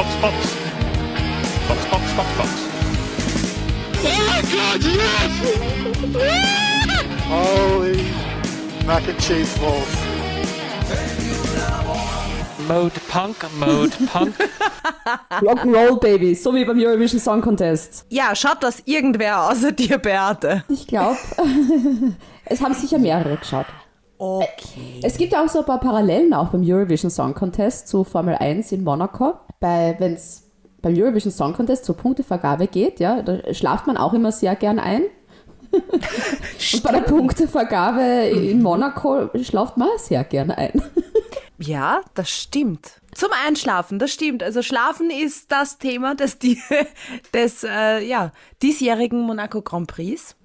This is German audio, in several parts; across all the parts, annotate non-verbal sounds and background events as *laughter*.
Box, Box. Box, Box, Box, Box. Oh God, yes! Holy mac and cheese balls. Mode Punk, Mode Punk. *laughs* Rock'n'Roll Baby, so wie beim Eurovision Song Contest. Ja, schaut das irgendwer außer dir, Beate? Ich glaube, *laughs* es haben sicher mehrere geschaut. Okay. Es gibt auch so ein paar Parallelen auch beim Eurovision Song Contest zu Formel 1 in Monaco. Bei, wenn es beim Eurovision Song Contest zur Punktevergabe geht, ja, da schlaft man auch immer sehr gern ein. *laughs* Und bei der Punktevergabe in Monaco schlaft man sehr gern ein. *laughs* Ja, das stimmt. Zum Einschlafen, das stimmt. Also Schlafen ist das Thema des, *laughs* des äh, ja, diesjährigen Monaco Grand Prix.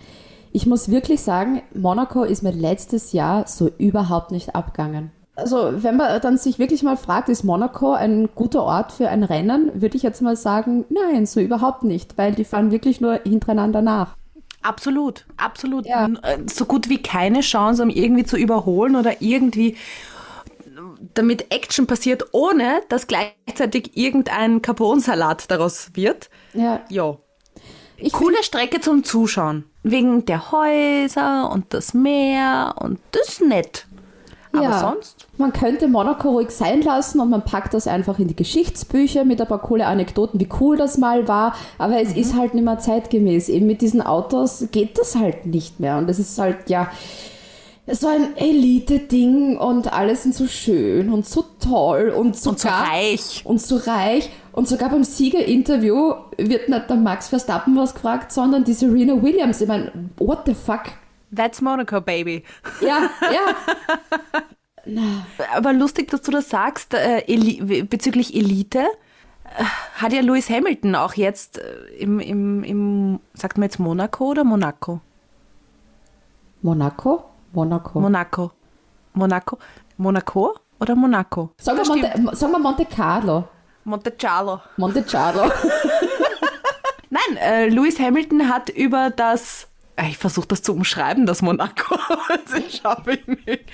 Ich muss wirklich sagen, Monaco ist mir letztes Jahr so überhaupt nicht abgegangen. Also, wenn man dann sich wirklich mal fragt, ist Monaco ein guter Ort für ein Rennen, würde ich jetzt mal sagen, nein, so überhaupt nicht, weil die fahren wirklich nur hintereinander nach. Absolut, absolut. Ja. Äh, So gut wie keine Chance, um irgendwie zu überholen oder irgendwie damit Action passiert, ohne dass gleichzeitig irgendein Carbonsalat daraus wird. Ja, Ja. ich Coole Strecke zum Zuschauen. Wegen der Häuser und das Meer und das ist nett. Aber ja, sonst? Man könnte Monaco ruhig sein lassen und man packt das einfach in die Geschichtsbücher mit ein paar coole Anekdoten, wie cool das mal war. Aber es ist halt nicht mehr zeitgemäß. Eben mit diesen Autos geht das halt nicht mehr. Und es ist halt, ja, so ein Elite-Ding und alles sind so schön und so toll und sogar, Und so reich. Und so reich. Und sogar beim Siegerinterview wird nicht der Max Verstappen was gefragt, sondern die Serena Williams. Ich meine, what the fuck? That's Monaco, baby. Ja, ja. *laughs* Aber lustig, dass du das sagst, äh, Eli bezüglich Elite. äh, Hat ja Lewis Hamilton auch jetzt äh, im, im, im, sagt man jetzt Monaco oder Monaco? Monaco? Monaco. Monaco. Monaco? Monaco oder Monaco? Sagen wir. Monte, sagen wir Monte Carlo. Montecarlo. Monte Carlo. *laughs* Nein, äh, Lewis Hamilton hat über das, äh, ich versuche das zu umschreiben, das Monaco, *laughs* das schaffe ich nicht.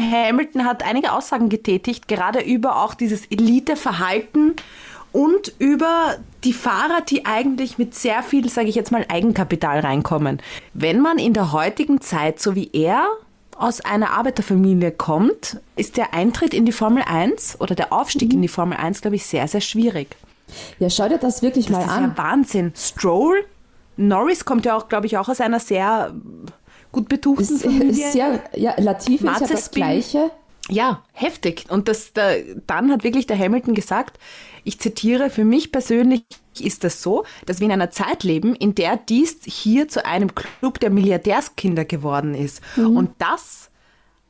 Hamilton hat einige Aussagen getätigt, gerade über auch dieses Eliteverhalten und über die Fahrer, die eigentlich mit sehr viel, sage ich jetzt mal, Eigenkapital reinkommen. Wenn man in der heutigen Zeit, so wie er, aus einer Arbeiterfamilie kommt, ist der Eintritt in die Formel 1 oder der Aufstieg in die Formel 1, glaube ich, sehr, sehr schwierig. Ja, schau dir das wirklich Das mal ist an. ja Wahnsinn. Stroll, Norris kommt ja auch, glaube ich, auch aus einer sehr gut betuchten Ist, Familie. ist sehr, ja, Latifi ist ja das. Gleiche. Ja, heftig. Und das, da, dann hat wirklich der Hamilton gesagt, ich zitiere, für mich persönlich ist das so, dass wir in einer Zeit leben, in der dies hier zu einem Club der Milliardärskinder geworden ist. Und das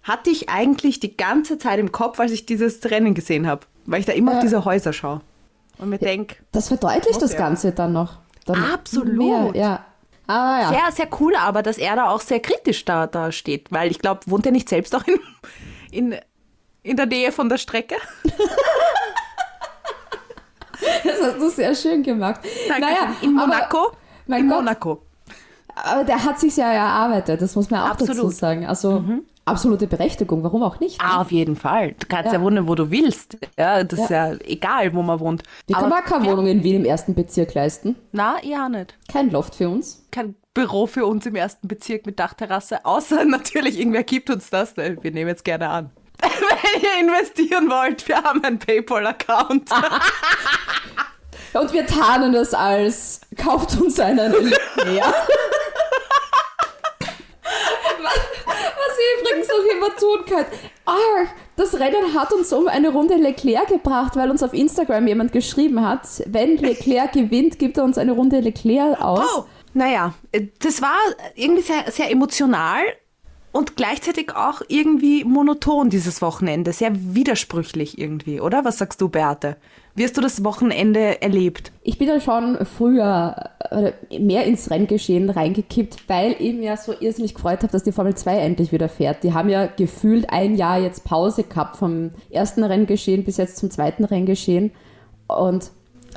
hatte ich eigentlich die ganze Zeit im Kopf, als ich dieses Rennen gesehen habe, weil ich da immer auf diese Häuser schaue und mir denke, Das verdeutlicht das ja. Ganze dann noch. Dann Absolut. Mehr, ja. Aber ja. sehr, sehr cool, aber dass er da auch sehr kritisch da, da steht, weil ich glaube, wohnt er nicht selbst auch in, in, in der Nähe von der Strecke? *laughs* *laughs* Das hast du sehr schön gemacht. Danke. Naja, in Monaco? mein in Gott. Monaco. Aber der hat sich ja erarbeitet, das muss man auch dazu Absolut. Mhm. sagen. Also absolute Berechtigung, warum auch nicht? Ah, auf jeden Fall. Du kannst ja, Ja. wohnen, wo du willst. Ja, das ist ja egal, wo man wohnt. Wir können auch keine Wohnung in Wien im ersten Bezirk leisten. Na, ja nicht. Kein Loft für uns. Kein Büro für uns im ersten Bezirk mit Dachterrasse, außer *laughs* natürlich irgendwer gibt uns das. ne? Wir nehmen jetzt gerne an. Wenn ihr investieren wollt, wir haben einen PayPal-Account. Und wir tarnen das als kauft uns einen Leclerc. was, was ihr übrigens auch immer tun könnt. Ah, das Rennen hat uns um eine Runde Leclerc gebracht, weil uns auf Instagram jemand geschrieben hat, wenn Leclerc gewinnt, gibt er uns eine Runde Leclerc aus. Oh, naja, das war irgendwie sehr, sehr emotional und gleichzeitig auch irgendwie monoton dieses Wochenende. Sehr widersprüchlich irgendwie, oder? Was sagst du, Beate? Wie hast du das Wochenende erlebt? Ich bin ja schon früher äh, mehr ins Renngeschehen reingekippt, weil ich mir so irrsinnig gefreut habe, dass die Formel 2 endlich wieder fährt. Die haben ja gefühlt ein Jahr jetzt Pause gehabt vom ersten Renngeschehen bis jetzt zum zweiten Renngeschehen. Und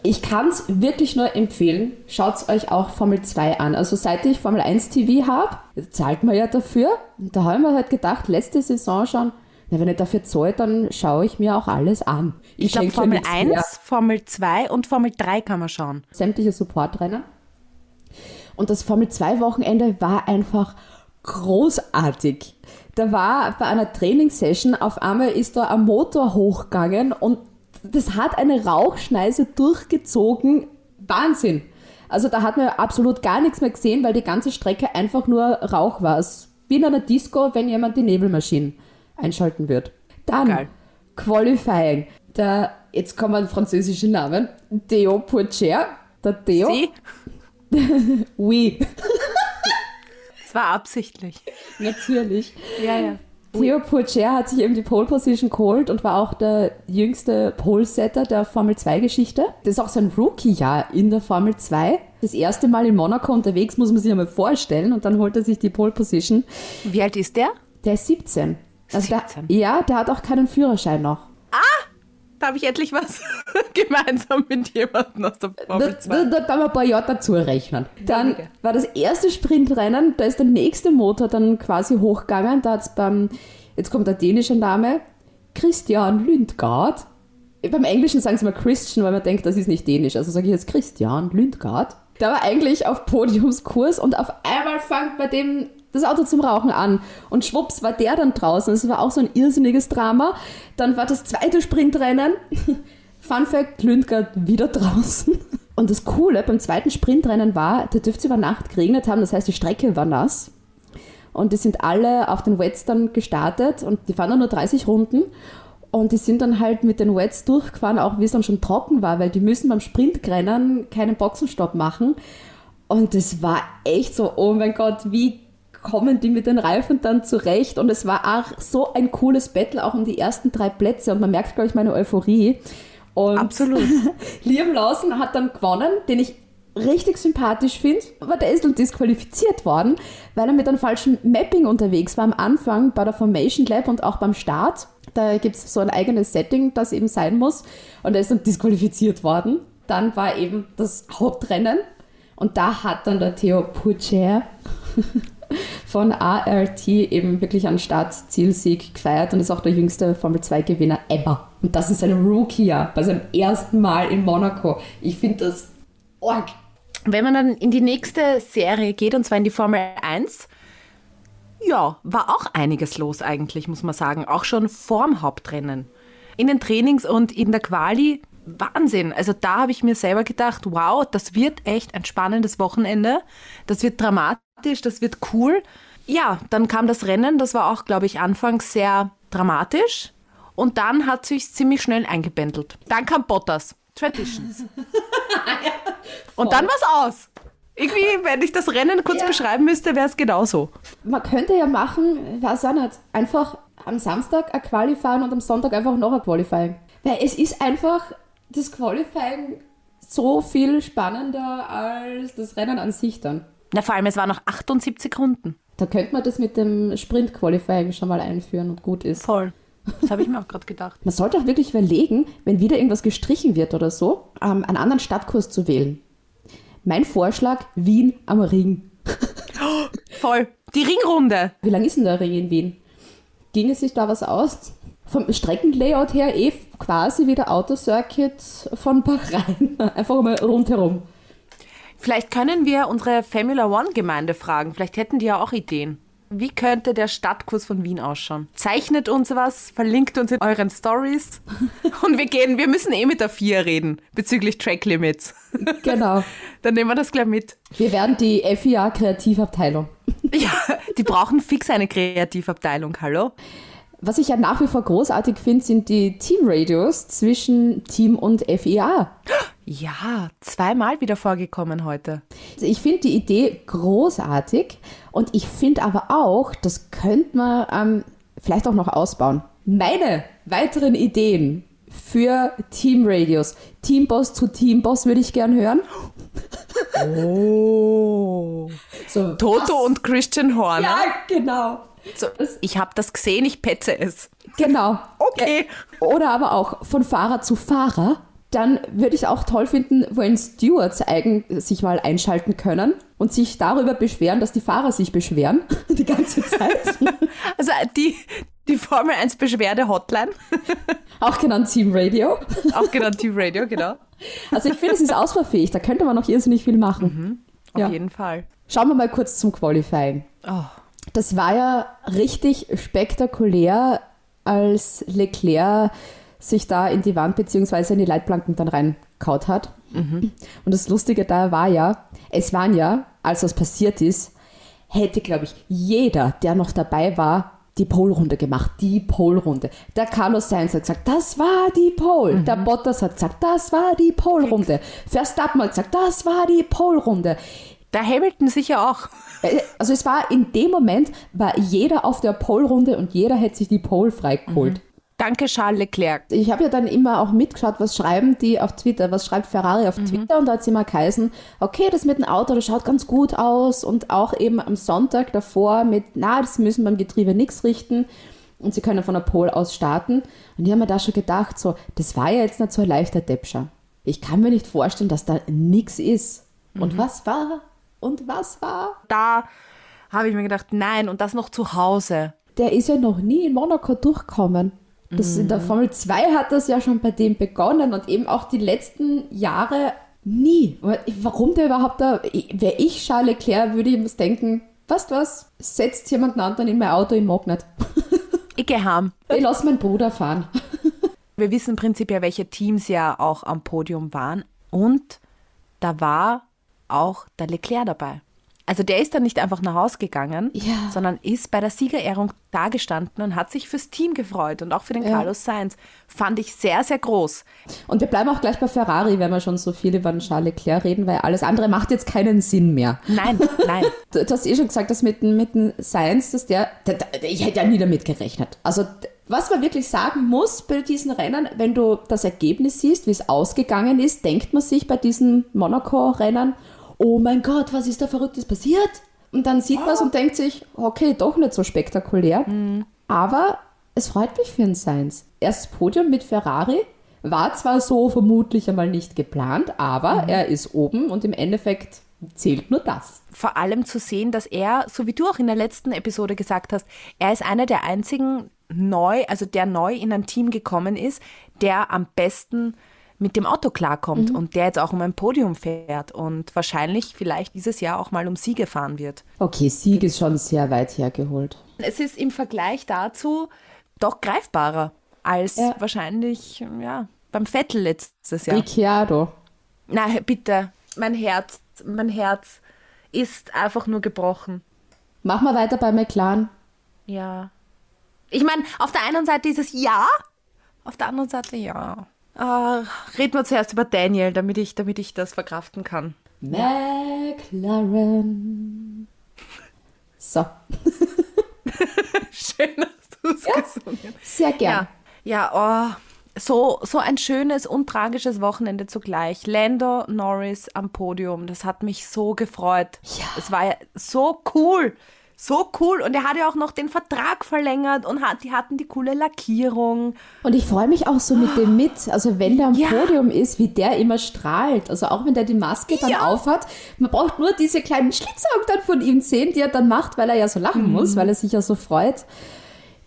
ich kann es wirklich nur empfehlen, schaut euch auch Formel 2 an. Also seit ich Formel 1 TV habe, zahlt man ja dafür. Und da haben wir halt gedacht, letzte Saison schon, Na, wenn ich dafür zahle, dann schaue ich mir auch alles an. Ich glaube, schenke Formel nichts 1, her. Formel 2 und Formel 3 kann man schauen. sämtliche Supportrennen. Und das Formel 2 Wochenende war einfach großartig. Da war bei einer Trainingssession auf einmal ist da ein Motor hochgegangen und das hat eine Rauchschneise durchgezogen. Wahnsinn. Also da hat man absolut gar nichts mehr gesehen, weil die ganze Strecke einfach nur Rauch war. Es Wie in einer Disco, wenn jemand die Nebelmaschinen einschalten wird. Dann Geil. Qualifying. Der, jetzt kommen ein französischer Namen. Theo Pourchaire. Der Theo. Sie? *laughs* Oui, Es war absichtlich. natürlich. Ja, ja. Theo Pourchaire hat sich eben die Pole Position geholt und war auch der jüngste Pole-Setter der Formel 2-Geschichte. Das ist auch sein Rookie-Jahr in der Formel 2. Das erste Mal in Monaco unterwegs, muss man sich einmal vorstellen. Und dann holt er sich die Pole Position. Wie alt ist der? Der ist 17. Also 17. Der, ja, der hat auch keinen Führerschein noch. Da habe ich endlich was *laughs* gemeinsam mit jemandem aus der Da, Formel da, 2. da kann man ein paar Jahre dazu rechnen. Dann war das erste Sprintrennen, da ist der nächste Motor dann quasi hochgegangen. Da hat's beim, jetzt kommt der dänische Name, Christian Lundgaard. Beim Englischen sagen sie mal Christian, weil man denkt, das ist nicht dänisch. Also sage ich jetzt Christian Lundgaard. Der war eigentlich auf Podiumskurs und auf einmal fängt bei dem das Auto zum Rauchen an. Und schwupps war der dann draußen. Das war auch so ein irrsinniges Drama. Dann war das zweite Sprintrennen. *laughs* Fun Fact, Lundgaard wieder draußen. *laughs* Und das Coole beim zweiten Sprintrennen war, da dürfte es über Nacht geregnet haben, das heißt, die Strecke war nass. Und die sind alle auf den Wets dann gestartet und die fahren dann nur 30 Runden. Und die sind dann halt mit den Wets durchgefahren, auch wie es dann schon trocken war, weil die müssen beim Sprintrennen keinen Boxenstopp machen. Und das war echt so, oh mein Gott, wie kommen die mit den Reifen dann zurecht? Und es war auch so ein cooles Battle, auch um die ersten drei Plätze. Und man merkt, glaube ich, meine Euphorie. Und Absolut. *laughs* Liam Lawson hat dann gewonnen, den ich richtig sympathisch finde, aber der ist dann disqualifiziert worden, weil er mit einem falschen Mapping unterwegs war am Anfang bei der Formation Lab und auch beim Start. Da gibt es so ein eigenes Setting, das eben sein muss. Und er ist dann disqualifiziert worden. Dann war eben das Hauptrennen und da hat dann der Theo Pourchaire von ART eben wirklich einen Start-Zielsieg gefeiert und ist auch der jüngste Formel-2-Gewinner ever. Und das ist ein Rookie-Jahr, bei seinem ersten Mal in Monaco. Ich finde das arg. Wenn man dann in die nächste Serie geht, und zwar in die Formel 1, ja, war auch einiges los eigentlich, muss man sagen. Auch schon vorm Hauptrennen. In den Trainings und in der Quali, Wahnsinn. Also da habe ich mir selber gedacht, wow, das wird echt ein spannendes Wochenende. Das wird dramatisch, das wird cool. Ja, dann kam das Rennen, das war auch, glaube ich, anfangs sehr dramatisch. Und dann hat sich ziemlich schnell eingebändelt. Dann kam Bottas. Traditions. *laughs* Und dann war's aus. Irgendwie, wenn ich das Rennen kurz Ja. beschreiben müsste, wäre es genauso. Man könnte ja machen, weiß auch nicht, einfach am Samstag ein Quali fahren und am Sonntag einfach noch ein Qualifying. Weil es ist einfach das Qualifying so viel spannender als das Rennen an sich dann. Na, vor allem, es waren noch 78 Runden. Da könnte man das mit dem Sprint-Qualifying schon mal einführen und gut ist. Voll. Das habe ich mir auch gerade gedacht. Man sollte auch wirklich überlegen, wenn wieder irgendwas gestrichen wird oder so, ähm, einen anderen Stadtkurs zu wählen. Mein Vorschlag, Wien am Ring. Voll. Die Ringrunde. Wie lang ist denn der Ring in Wien? Ging es sich da was aus? Vom Streckenlayout her eh quasi wie der Autocircuit von Bahrain. *laughs* Einfach mal rundherum. Vielleicht können wir unsere Formula One-Gemeinde fragen. Vielleicht hätten die ja auch Ideen. Wie könnte der Stadtkurs von Wien ausschauen? Zeichnet uns was, verlinkt uns in euren Stories. *laughs* Und wir gehen, wir müssen eh mit der FIA reden bezüglich Track Limits. Genau. *laughs* Dann nehmen wir das gleich mit. Wir werden die FIA Kreativabteilung. Ja, die brauchen fix eine Kreativabteilung, hallo? Was ich ja nach wie vor großartig finde, sind die Teamradios zwischen Team und FIA. Ja, zweimal wieder vorgekommen heute. Also Ich finde die Idee großartig und ich finde aber auch, das könnte man ähm, vielleicht auch noch ausbauen. Meine weiteren Ideen für Teamradios, Teamboss zu Teamboss würde ich gern hören. Oh. So, Toto und Christian Horner. ja, genau. So, ich habe das gesehen, ich petze es. Genau. Okay. Oder aber auch von Fahrer zu Fahrer. Dann würde ich auch toll finden, wenn Stewards eigen sich mal einschalten können und sich darüber beschweren, dass die Fahrer sich beschweren *laughs* die ganze Zeit. *laughs* Also die, Die Formel 1 Beschwerde-Hotline. *laughs* Auch genannt Team Radio. Auch genannt Team Radio, genau. Also ich finde, es ist ausbaufähig. Da könnte man noch irrsinnig viel machen. Auf Ja. jeden Fall. Schauen wir mal kurz zum Qualifying. Oh. Das war ja richtig spektakulär, als Leclerc sich da in die Wand bzw. in die Leitplanken dann reinkaut hat. Und das Lustige da war ja, es waren ja, als das passiert ist, hätte, glaube ich, jeder, der noch dabei war, die Pole-Runde gemacht. Die Pole-Runde. Der Carlos Sainz hat gesagt, das war die Pole. Der Bottas hat gesagt, das war die Pole-Runde. Verstappen hat gesagt, das war die Pole-Runde. Der Hamilton sicher auch. Äh, Also es war in dem Moment, war jeder auf der Pole-Runde und jeder hätte sich die Pole freigeholt. Danke, Charles Leclerc. Ich habe ja dann immer auch mitgeschaut, was schreiben die auf Twitter, was schreibt Ferrari auf Twitter und da hat sie immer geheißen, okay, das mit dem Auto, das schaut ganz gut aus und auch eben am Sonntag davor mit, na, das müssen beim Getriebe nichts richten und sie können von der Pole aus starten. Und ich habe mir da schon gedacht, so, das war ja jetzt nicht so ein leichter Deppscher. Ich kann mir nicht vorstellen, dass da nichts ist. Und was war? Und was war? Da habe ich mir gedacht, nein, und das noch zu Hause. der ist ja noch nie in Monaco durchgekommen. Das, In der Formel 2 hat das ja schon bei dem begonnen und eben auch die letzten Jahre nie. Warum der überhaupt da, wäre ich Charles Leclerc, würde ich mir denken, weißt du was, setzt jemand anderen in mein Auto, ich mag nicht. *laughs* Ich gehe heim. Ich lass meinen Bruder fahren. *laughs* Wir wissen prinzipiell, welche Teams ja auch am Podium waren. Und da war auch der Leclerc dabei. Also der ist dann nicht einfach nach Hause gegangen, Ja. sondern ist bei der Siegerehrung dagestanden und hat sich fürs Team gefreut und auch für den Ja. Carlos Sainz. Fand ich sehr, sehr groß. Und wir bleiben auch gleich bei Ferrari, wenn wir schon so viel über den Charles Leclerc reden, weil alles andere macht jetzt keinen Sinn mehr. Nein, *laughs* nein. Du, du hast eh schon gesagt, dass mit, dem- mit dem Science, dass der, der, der, ich hätte ja nie damit gerechnet. Also, was man wirklich sagen muss bei diesen Rennen, wenn du das Ergebnis siehst, wie es ausgegangen ist, denkt man sich bei diesen Monaco-Rennen, oh mein Gott, was ist da Verrücktes passiert? Und dann sieht man es und denkt sich, okay, doch nicht so spektakulär. Aber es freut mich für den Sainz. Erstes Podium mit Ferrari. War zwar so vermutlich einmal nicht geplant, aber er ist oben und im Endeffekt zählt nur das. vor allem zu sehen, dass er, so wie du auch in der letzten Episode gesagt hast, er ist einer der einzigen neu, also der neu in ein Team gekommen ist, der am besten mit dem Auto klarkommt und der jetzt auch um ein Podium fährt und wahrscheinlich vielleicht dieses Jahr auch mal um Siege fahren wird. Okay, Sieg ist schon sehr weit hergeholt. Es ist im Vergleich dazu doch greifbarer als Ja. wahrscheinlich ja, beim Vettel letztes Jahr. Ricciardo. Na, bitte, mein Herz, mein Herz ist einfach nur gebrochen. Machen wir weiter bei McLaren. Ja. Ich meine, auf der einen Seite ist es ja, auf der anderen Seite ja. Ah, reden wir zuerst über Daniel, damit ich, damit ich das verkraften kann. McLaren. So, *laughs* Schön hast du es gesungen. sehr gern. Ja, ja oh, so, so ein schönes und tragisches Wochenende zugleich. Lando Norris am Podium, das hat mich so gefreut. Ja. Es war ja so cool. So cool. Und er hat ja auch noch den Vertrag verlängert und hat, die hatten die coole Lackierung. Und ich freue mich auch so mit dem mit. Also wenn der am Ja. Podium ist, wie der immer strahlt. Also auch wenn der die Maske dann Ja. aufhat. Man braucht nur diese kleinen Schlitzaugen dann von ihm sehen, die er dann macht, weil er ja so lachen Mhm. muss, weil er sich ja so freut.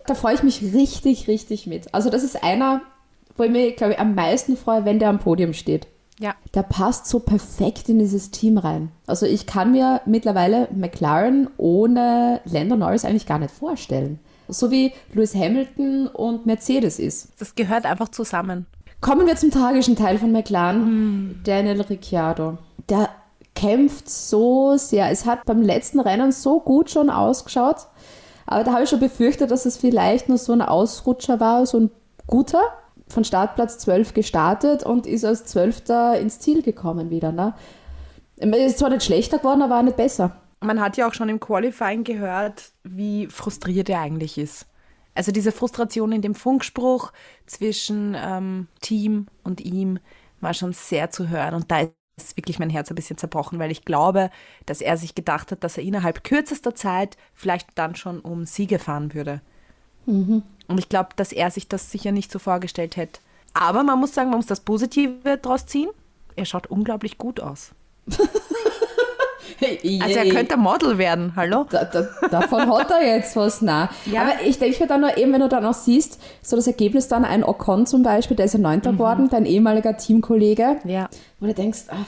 Da freue ich mich richtig, richtig mit. Also das ist einer, wo ich mich, glaube ich, am meisten freue, wenn der am Podium steht. Ja. Der passt so perfekt in dieses Team rein. Also ich kann mir mittlerweile McLaren ohne Lando Norris eigentlich gar nicht vorstellen. So wie Lewis Hamilton und Mercedes ist. Das gehört einfach zusammen. Kommen wir zum tragischen Teil von McLaren. Daniel Ricciardo. Der kämpft so sehr. Es hat beim letzten Rennen so gut schon ausgeschaut. Aber da habe ich schon befürchtet, dass es vielleicht nur so ein Ausrutscher war, so ein guter. Von Startplatz 12 gestartet und ist als Zwölfter ins Ziel gekommen wieder. Ne? Er Ist zwar nicht schlechter geworden, aber auch nicht besser. Man hat ja auch schon im Qualifying gehört, wie frustriert er eigentlich ist. Also diese Frustration in dem Funkspruch zwischen ähm, Team und ihm war schon sehr zu hören. Und da ist wirklich mein Herz ein bisschen zerbrochen, weil ich glaube, dass er sich gedacht hat, dass er innerhalb kürzester Zeit vielleicht dann schon um Siege fahren würde. Und ich glaube, dass er sich das sicher nicht so vorgestellt hätte. Aber man muss sagen, man muss das Positive daraus ziehen. Er schaut unglaublich gut aus. Also er könnte Model werden, hallo? Da, da, davon hat er jetzt was, nein. Ja. Aber ich denke mir dann nur eben, wenn du dann auch siehst, so das Ergebnis dann, ein Ocon zum Beispiel, der ist ja Neunter geworden, dein ehemaliger Teamkollege, Ja. wo du denkst, ah,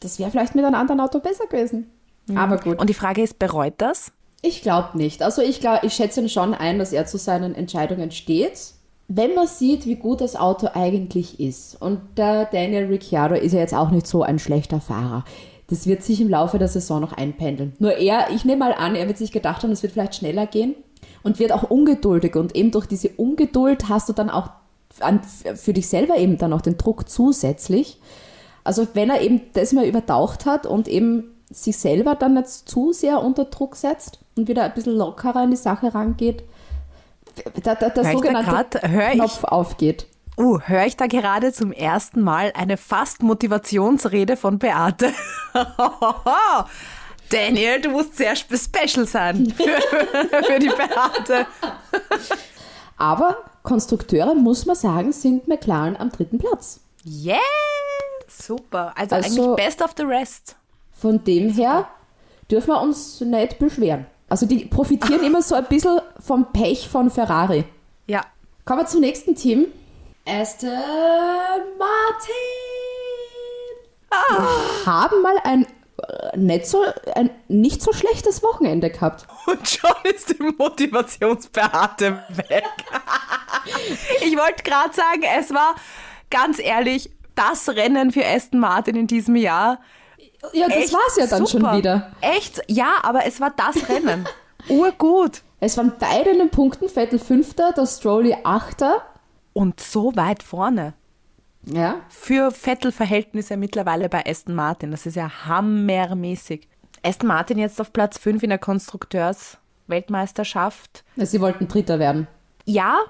das wäre vielleicht mit einem anderen Auto besser gewesen. Aber gut. Und die Frage ist, bereut das? Ich glaube nicht. Also ich glaube, ich schätze ihn schon ein, dass er zu seinen Entscheidungen steht. Wenn man sieht, wie gut das Auto eigentlich ist, und der Daniel Ricciardo ist ja jetzt auch nicht so ein schlechter Fahrer. Das wird sich im Laufe der Saison noch einpendeln. Nur er, ich nehme mal an, er wird sich gedacht haben, es wird vielleicht schneller gehen und wird auch ungeduldig. Und eben durch diese Ungeduld hast du dann auch an, für dich selber eben dann auch den Druck zusätzlich. Also wenn er eben das mal übertaucht hat und eben sich selber dann nicht zu sehr unter Druck setzt und wieder ein bisschen lockerer an die Sache rangeht, da, da, der ich da sogenannte grad- hör ich- Knopf aufgeht. Uh, höre ich da gerade zum ersten Mal eine fast Motivationsrede von Beate? *laughs* Daniel, du musst sehr spe- special sein *laughs* für, für die Beate. Aber Konstrukteure, muss man sagen, sind McLaren am dritten Platz. Yeah! Super. Also, Also- eigentlich best of the rest. Von dem her dürfen wir uns nicht beschweren. Also die profitieren *laughs* immer so ein bisschen vom Pech von Ferrari. Ja. Kommen wir zum nächsten Team. Aston Martin. Wir haben mal ein, äh, nicht so, ein nicht so schlechtes Wochenende gehabt. *laughs* Und schon ist die Motivationsbeate weg. *laughs* ich wollte gerade sagen, es war ganz ehrlich das Rennen für Aston Martin in diesem Jahr. Ja, das Echt war's ja dann super. schon wieder. Echt? Ja, aber es war das Rennen. *laughs* Urgut. Es waren beide in den Punkten, Vettel Fünfter, der Strolli Achter. Und so weit vorne. Ja, Für Vettel-Verhältnisse mittlerweile bei Aston Martin. Das ist ja hammermäßig. Aston Martin jetzt auf Platz 5 in der Konstrukteurs-Weltmeisterschaft. sie wollten Dritter werden. Ja,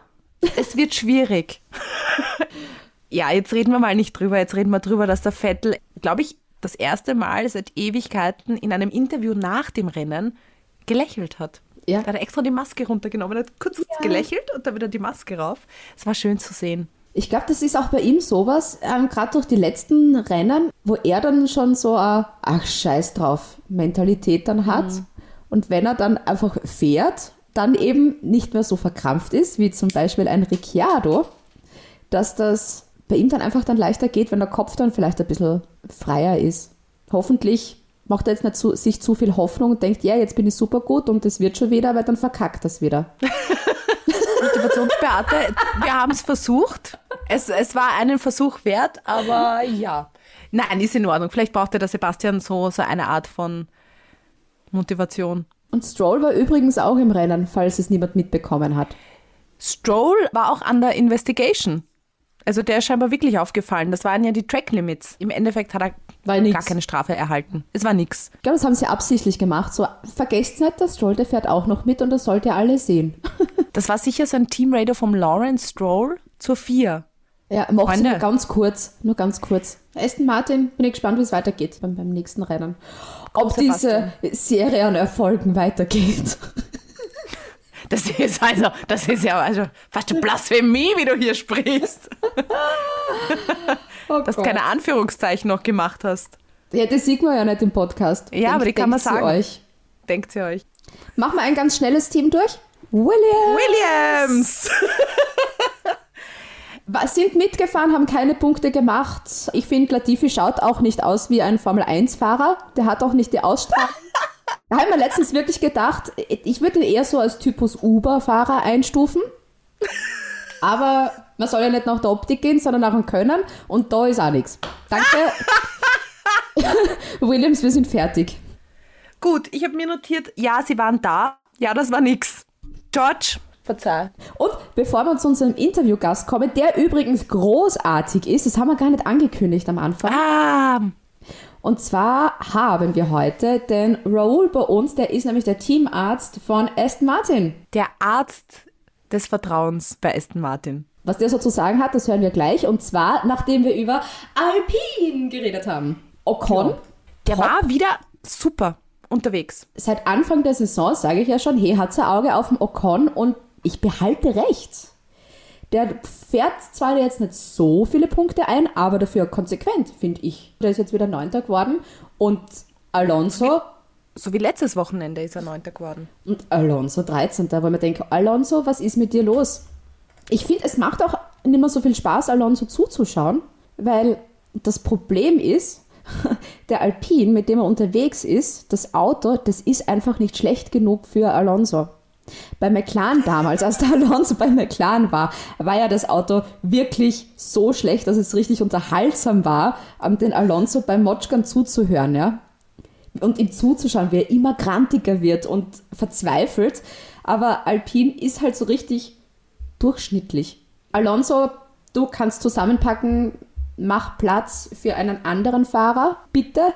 es wird schwierig. *laughs* ja, jetzt reden wir mal nicht drüber. Jetzt reden wir drüber, dass der Vettel, glaube ich, das erste Mal seit Ewigkeiten in einem Interview nach dem Rennen gelächelt hat. Ja. Da hat er extra die Maske runtergenommen, hat kurz gelächelt und dann wieder die Maske rauf. Es war schön zu sehen. Ich glaube, das ist auch bei ihm sowas, ähm, gerade durch die letzten Rennen, wo er dann schon so eine Ach, scheiß drauf Mentalität dann hat. Und wenn er dann einfach fährt, dann eben nicht mehr so verkrampft ist, wie zum Beispiel ein Ricciardo, dass das bei ihm dann einfach dann leichter geht, wenn der Kopf dann vielleicht ein bisschen freier ist. Hoffentlich macht er jetzt nicht zu, sich zu viel Hoffnung und denkt, ja, jetzt bin ich super gut und das wird schon wieder, weil dann verkackt das wieder. *laughs* Motivationsbeate, wir haben es versucht. Es, es war einen Versuch wert, aber ja. Nein, ist in Ordnung. Vielleicht brauchte der Sebastian so, so eine Art von Motivation. Und Stroll war übrigens auch im Rennen, falls es niemand mitbekommen hat. Stroll war auch an der Investigation. Also der ist scheinbar wirklich aufgefallen. Das waren ja die Track Limits. Im Endeffekt hat er War nix. gar keine Strafe erhalten. Es war nix. Ich glaube, das haben sie absichtlich gemacht. So, vergesst nicht, der Stroll, der fährt auch noch mit und das sollt ihr alle sehen. *laughs* Das war sicher so ein Teamrader vom Lawrence Stroll zur 4. ja, macht sie nur ganz kurz. Nur ganz kurz. Aston Martin, bin ich gespannt, wie es weitergeht beim, beim nächsten Rennen. Ob diese. Serie an Erfolgen weitergeht. *laughs* Das ist also, das ist ja also fast eine Blasphemie, wie du hier sprichst. Oh Dass du keine Anführungszeichen noch gemacht hast. Ja, das sieht man ja nicht im Podcast. Ja, aber die kann man denkt sie sagen. Euch. Denkt ihr euch? Machen wir ein ganz schnelles Team durch. William! Williams! *laughs* Was sind mitgefahren, haben keine Punkte gemacht. Ich finde, Latifi schaut auch nicht aus wie ein Formel-1-Fahrer. Der hat auch nicht die Ausstrahlung. *laughs* Da habe ich mir letztens wirklich gedacht, ich würde ihn eher so als Typus Uber-Fahrer einstufen. Aber man soll ja nicht nach der Optik gehen, sondern nach dem Können. Und da ist auch nichts. Danke. *laughs* Williams, wir sind fertig. Gut, ich habe mir notiert, ja, sie waren da. Ja, das war nix. George, verzeih. Und bevor wir zu unserem Interviewgast kommen, der übrigens großartig ist, das haben wir gar nicht angekündigt am Anfang. Ah, Und zwar haben wir heute den Raoul bei uns, der ist nämlich der Teamarzt von Aston Martin. der Arzt des Vertrauens bei Aston Martin. Was der so zu sagen hat, das hören wir gleich. Und zwar, nachdem wir über Alpine geredet haben. Ocon, Der Top. war wieder super unterwegs. seit Anfang der Saison sage ich ja schon, hey, hat sein Auge auf dem Ocon und ich behalte recht. Der fährt zwar jetzt nicht so viele Punkte ein, aber dafür konsequent, finde ich. Der ist jetzt wieder Neunter geworden und Alonso So wie letztes Wochenende ist er Neunter geworden. und Alonso 13. Wo ich mir denke, Alonso, was ist mit dir los? Ich finde, es macht auch nicht mehr so viel Spaß, Alonso zuzuschauen, weil das Problem ist, *laughs* der Alpine, mit dem er unterwegs ist, das Auto, das ist einfach nicht schlecht genug für Alonso. Bei McLaren damals, als der *laughs* Alonso bei McLaren war, war ja das Auto wirklich so schlecht, dass es richtig unterhaltsam war, um den Alonso beim Motschkan zuzuhören, ja und ihm zuzuschauen, wie er immer grantiger wird und verzweifelt. Aber Alpine ist halt so richtig durchschnittlich. Alonso, du kannst zusammenpacken, mach Platz für einen anderen Fahrer, bitte.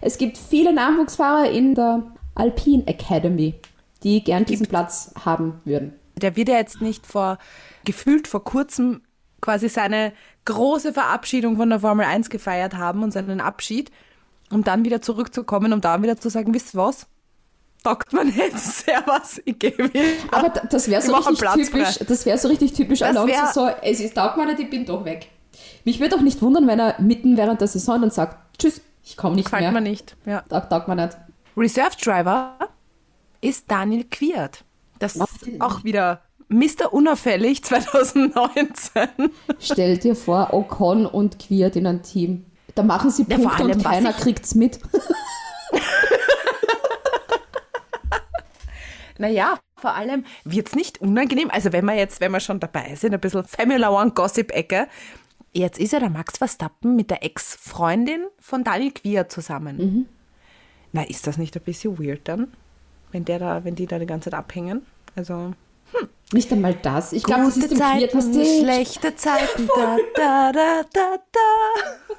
Es gibt viele Nachwuchsfahrer in der Alpine Academy, die gern diesen Platz haben würden. Der wird ja jetzt nicht vor, gefühlt vor kurzem quasi seine große Verabschiedung von der Formel 1 gefeiert haben und seinen Abschied, um dann wieder zurückzukommen, um dann wieder zu sagen, wisst was? Taugt man jetzt sehr was, ich gebe. Aber das wäre so, richtig typisch, das wär so richtig typisch Alonso, wär- so, es ist taugt mir nicht, ich bin doch weg. Mich würde auch nicht wundern, wenn er mitten während der Saison dann sagt, tschüss, ich komme nicht Gefällt mehr. mir nicht. Ja. Taugt, taugt mir nicht. Reserve Driver ist Daniel Quiert. Das ist auch wieder Mr. Unauffällig *laughs* 2019. Stell dir vor, Ocon und Quiert in ein Team. Da machen sie Ja, Punkte allem, und keiner ich- kriegt's mit. *laughs* Naja, vor allem wird's nicht unangenehm. Also wenn wir jetzt, wenn wir schon dabei sind, ein bisschen Formula One Gossip-Ecke. Jetzt ist ja der Max Verstappen mit der Ex-Freundin von Daniel Quiert zusammen. Mhm. Na, ist das nicht ein bisschen weird dann? Wenn der da, wenn die da die ganze Zeit abhängen? Also. Nicht einmal das. Ich glaube, das ist dem Quiert, was die... schlechte Zeiten. *laughs* Da, da, da, da, da.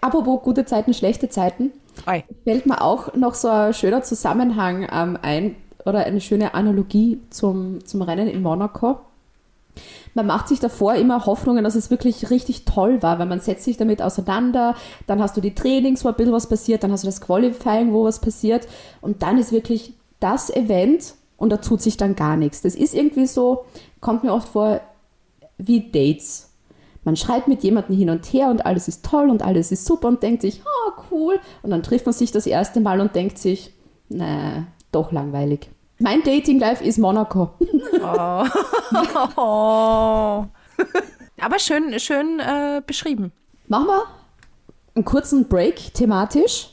Apropos gute Zeiten, schlechte Zeiten. Oi. fällt mir auch noch so ein schöner Zusammenhang ähm, ein oder eine schöne Analogie zum, zum Rennen in Monaco. Man macht sich davor immer Hoffnungen, dass es wirklich richtig toll war, weil man setzt sich damit auseinander, dann hast du die Trainings, wo ein bisschen was passiert, dann hast du das Qualifying, wo was passiert und dann ist wirklich das Event und da tut sich dann gar nichts. Das ist irgendwie so, kommt mir oft vor wie Dates. Man schreibt mit jemandem hin und her und alles ist toll und alles ist super und denkt sich, oh cool. Und dann trifft man sich das erste Mal und denkt sich, nee, doch langweilig. Mein Dating Life ist Monaco. Oh. *laughs* Aber schön, schön äh, beschrieben. Machen wir einen kurzen Break thematisch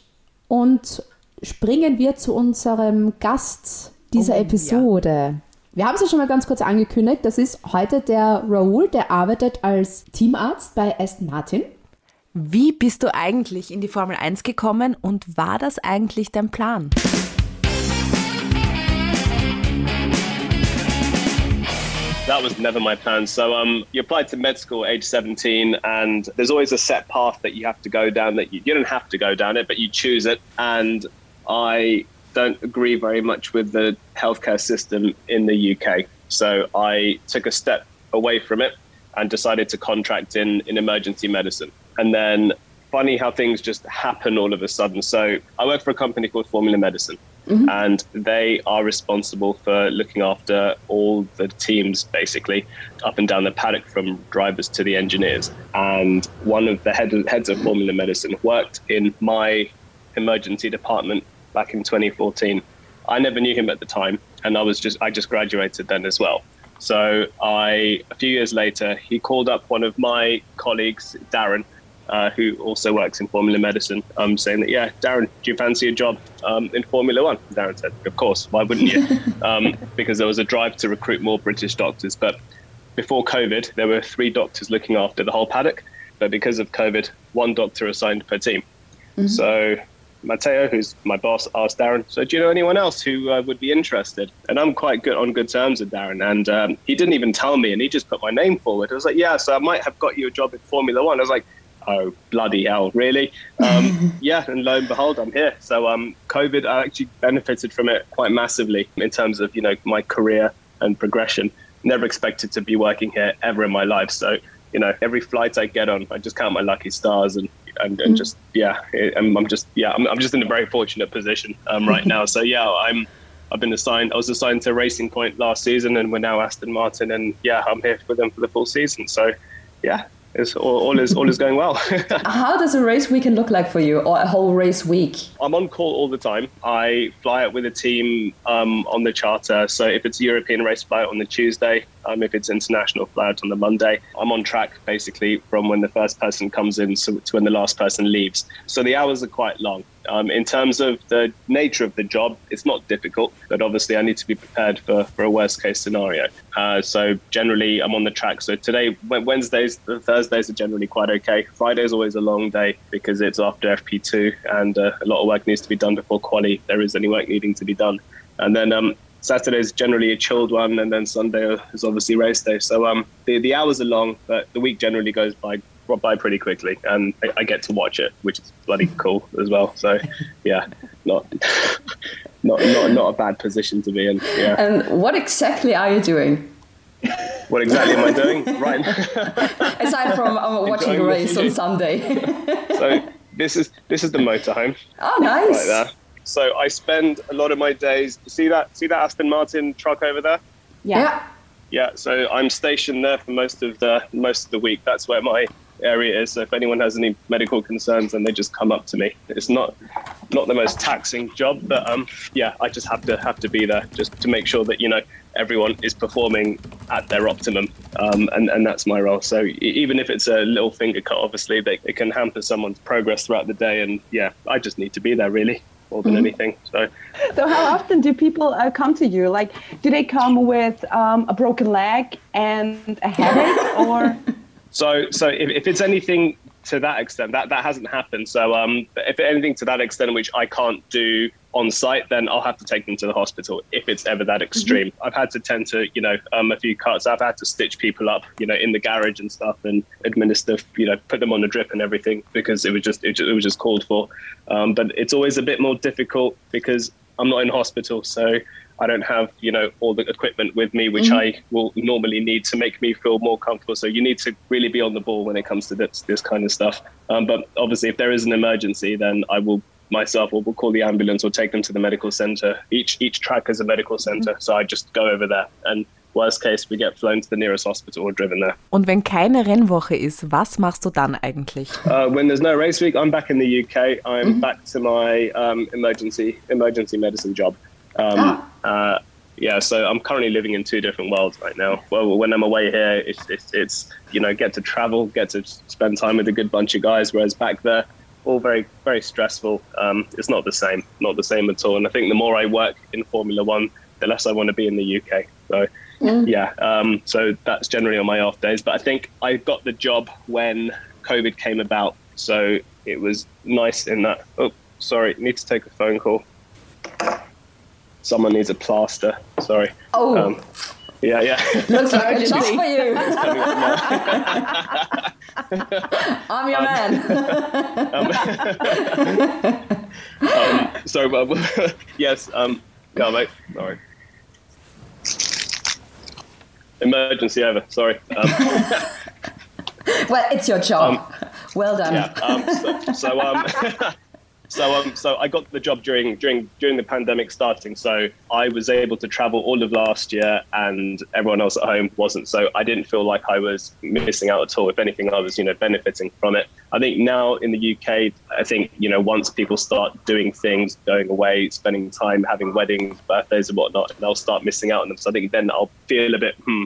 und springen wir zu unserem Gast dieser Oh, Episode. Wir haben es ja schon mal ganz kurz angekündigt. Das ist heute der Raoul, der arbeitet als Teamarzt bei Aston Martin. Wie bist du eigentlich in die Formel 1 gekommen und war das eigentlich dein Plan? That was never my plan. So um, you applied to med school at age 17, and there's always a set path that you have to go down. That you, you don't have to go down it, but you choose it. And I don't agree very much with the healthcare system in the UK. So I took a step away from it and decided to contract in in emergency medicine. And then funny how things just happen all of a sudden. So I work for a company called Formula Medicine, Mm-hmm. and they are responsible for looking after all the teams basically up and down the paddock from drivers to the engineers. And one of the head, heads of Formula Medicine worked in my emergency department back in 2014. I never knew him at the time, and I was just I just graduated then as well. So I a few years later, he called up one of my colleagues, Darren, uh, who also works in Formula Medicine, um, saying that yeah, Darren, do you fancy a job um, in Formula One? Darren said, of course, why wouldn't you? *laughs* um, because there was a drive to recruit more British doctors, but before COVID, there were three doctors looking after the whole paddock, but because of COVID, one doctor assigned per team. So Matteo, who's my boss, asked Darren, "So do you know anyone else who uh, would be interested?" And I'm quite good on good terms with Darren, and um, he didn't even tell me, and he just put my name forward. I was like, "Yeah, so I might have got you a job in Formula One." I was like, "Oh bloody hell, really?" Um, *laughs* yeah, and lo and behold, I'm here. So um, COVID, I actually benefited from it quite massively in terms of you know my career and progression. Never expected to be working here ever in my life. So you know, every flight I get on, I just count my lucky stars and and, and just yeah, I'm, I'm just yeah, I'm, I'm just in a very fortunate position um, right *laughs* now. So yeah, I'm I've been assigned. I was assigned to Racing Point last season, and we're now Aston Martin, and yeah, I'm here with them for the full season. So yeah, it's all, all is all is going well. *laughs* How does a race weekend look like for you, or a whole race week? I'm on call all the time. I fly out with a team um, on the charter. So if it's a European race, fly out on the Tuesday. Um, if it's international, fly out on the Monday. I'm on track basically from when the first person comes in to, to when the last person leaves. So the hours are quite long. Um, in terms of the nature of the job, it's not difficult, but obviously I need to be prepared for, for a worst case scenario. Uh, so generally, I'm on the track. So today, Wednesdays, Thursdays are generally quite okay. Friday's always a long day because it's after FP2 and uh, a lot of work needs to be done before quali. There is any work needing to be done. And then um, Saturday is generally a chilled one, and then Sunday is obviously race day. So um, the, the hours are long, but the week generally goes by by pretty quickly, and I, I, get to watch it, which is bloody cool as well. So, yeah, not *laughs* not not not a bad position to be in. Yeah. And what exactly are you doing? What exactly am I doing? *laughs* Right. Aside from uh, watching the race on Sunday. so this is this is the motorhome. Oh, nice. Right there. So I spend a lot of my days. See that? See that Aston Martin truck over there? Yeah. yeah. Yeah. So I'm stationed there for most of the most of the week. That's where my area is. So if anyone has any medical concerns, then they just come up to me. It's not not the most taxing job, but um, yeah, I just have to have to be there just to make sure that you know everyone is performing at their optimum, um, and and that's my role. So even if it's a little finger cut, obviously they, it can hamper someone's progress throughout the day, and yeah, I just need to be there really more than mm-hmm. anything. So, so how often do people uh, come to you? Like, do they come with um, a broken leg and a headache, *laughs* or? So, so if, if it's anything to that extent, that that hasn't happened. So, um, if anything to that extent, which I can't do on site, then I'll have to take them to the hospital if it's ever that extreme. Mm-hmm. I've had to tend to, you know, um, a few cuts. I've had to stitch people up, you know, in the garage and stuff, and administer, you know, put them on the drip and everything because it was just it, it was just called for. Um, but it's always a bit more difficult because I'm not in hospital, so I don't have, you know, all the equipment with me, which mm-hmm. I will normally need to make me feel more comfortable. So you need to really be on the ball when it comes to this, this kind of stuff. Um, but obviously, if there is an emergency, then I will myself or we'll call the ambulance or take them to the medical center. Each each track has a medical center, mm-hmm. so I just go over there and Worst case, we get flown to the nearest hospital or driven there. Und wenn keine Rennwoche ist, was machst du dann eigentlich? Uh, when there's no race week, I'm back in the UK. I'm mm-hmm. back to my um, emergency emergency medicine job. Um, ah. uh, yeah, so I'm currently living in two different worlds right now. Well, when I'm away here, it's, it's, it's, you know get to travel, get to spend time with a good bunch of guys. Whereas back there, all very very stressful. Um, it's not the same, not the same at all. And I think the more I work in Formula One, the less I want to be in the UK. So mm. yeah, um, so that's generally on my off days. But I think I got the job when COVID came about, so it was nice in that. Oh, sorry, need to take a phone call someone needs a plaster. Sorry. Oh. Um, yeah, yeah. *laughs* Looks like a job for you. *laughs* *laughs* I'm your man. um, um, sorry, but yes. Um, go, mate. Sorry. Emergency over. Sorry. Um, well, it's your job. Um, well done. Yeah. Um, so, so um, so um, so I got the job during during during the pandemic starting. So I was able to travel all of last year, and everyone else at home wasn't. So I didn't feel like I was missing out at all. If anything, I was you know benefiting from it. I think now in the UK, I think you know once people start doing things, going away, spending time, having weddings, birthdays, and whatnot, they'll start missing out on them. So I think then I'll feel a bit hmm,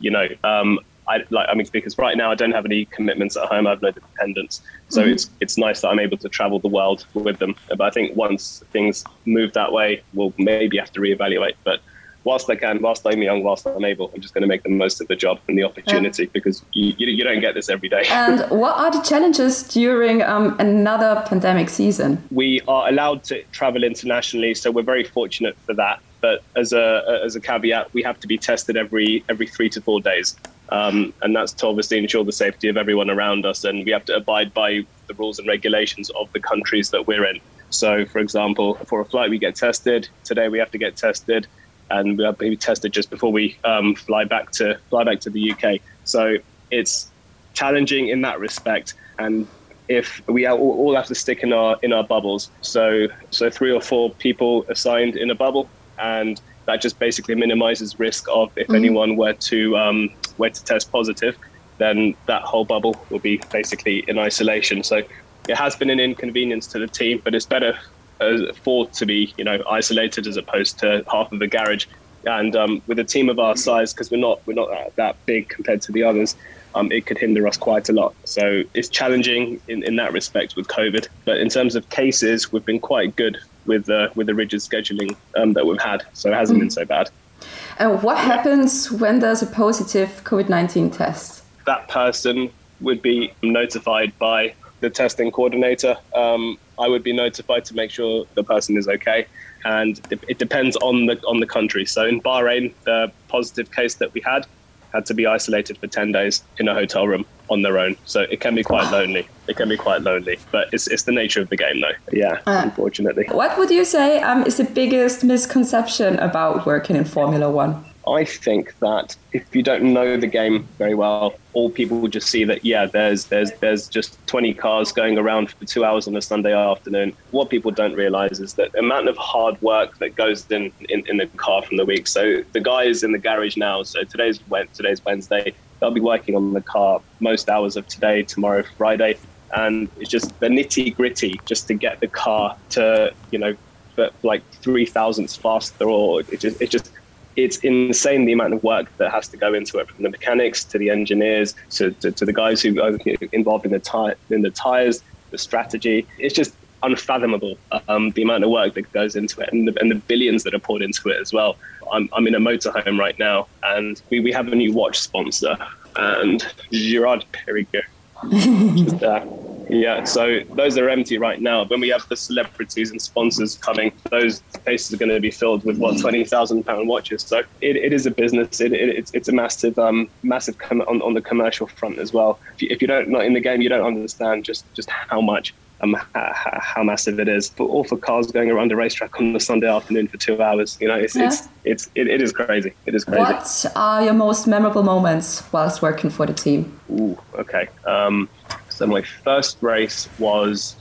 you know, um, I like I mean because right now I don't have any commitments at home. I have no dependents, so mm-hmm. it's it's nice that I'm able to travel the world with them. But I think once things move that way, we'll maybe have to reevaluate. But whilst I can, whilst I'm young, whilst I'm able, I'm just going to make the most of the job and the opportunity yeah. because you, you, you, don't get this every day. And *laughs* what are the challenges during um, another pandemic season? We are allowed to travel internationally, so we're very fortunate for that. But as a as a caveat, we have to be tested every every three to four days. Um, and that's to obviously ensure the safety of everyone around us. And we have to abide by the rules and regulations of the countries that we're in. So, for example, for a flight, we get tested. Today, we have to get tested, and we have to be tested just before we um, fly back to fly back to the UK. So it's challenging in that respect. And if we all have to stick in our in our bubbles, so so three or four people assigned in a bubble, and that just basically minimizes risk of if mm-hmm. anyone were to um, were to test positive. then that whole bubble will be basically in isolation. So it has been an inconvenience to the team, but it's better uh, for to be you know isolated as opposed to half of the garage. And um, with a team of our size, because we're not we're not that, that big compared to the others, um, it could hinder us quite a lot. So it's challenging in, in that respect with COVID. But in terms of cases, we've been quite good with uh, with the rigid scheduling um, that we've had. So it hasn't been so bad. And what happens when there's a positive COVID 19 test? That person would be notified by the testing coordinator. Um, I would be notified to make sure the person is okay. And it, depends on the on the country. So in Bahrain, the positive case that we had had to be isolated for 10 days in a hotel room on their own. So it can be quite lonely. It can be quite lonely, but it's, it's the nature of the game, though. Yeah, unfortunately. What would you say um, is the biggest misconception about working in Formula One? I think that if you don't know the game very well, all people will just see that yeah, there's there's there's just 20 cars going around for two hours on a Sunday afternoon. What people don't realize is that the amount of hard work that goes in in, in the car from the week. So the guy is in the garage now. So today's today's Wednesday. They'll be working on the car most hours of today, tomorrow, Friday, and it's just the nitty gritty just to get the car to you know like three thousandths faster, or it just it just it's insane the amount of work that has to go into it from the mechanics to the engineers to, to, to the guys who are involved in the tire in the tires the strategy. It's just unfathomable um, the amount of work that goes into it and the, and the billions that are poured into it as well. I'm, I'm in a motorhome right now and we, we have a new watch sponsor and *laughs* just, uh, yeah, so those are empty right now. When we have the celebrities and sponsors coming, those spaces are going to be filled with what twenty thousand pound watches. So it, it is a business. It, it, it's it's a massive um massive com- on on the commercial front as well. If you, if you don't not in the game, you don't understand just just how much um, how, how, massive it is. For all for cars going around a racetrack on a Sunday afternoon for two hours, you know, it's yeah. it's it's it, it is crazy. It is crazy. What are your most memorable moments whilst working for the team? Ooh, okay. Um, so my first race was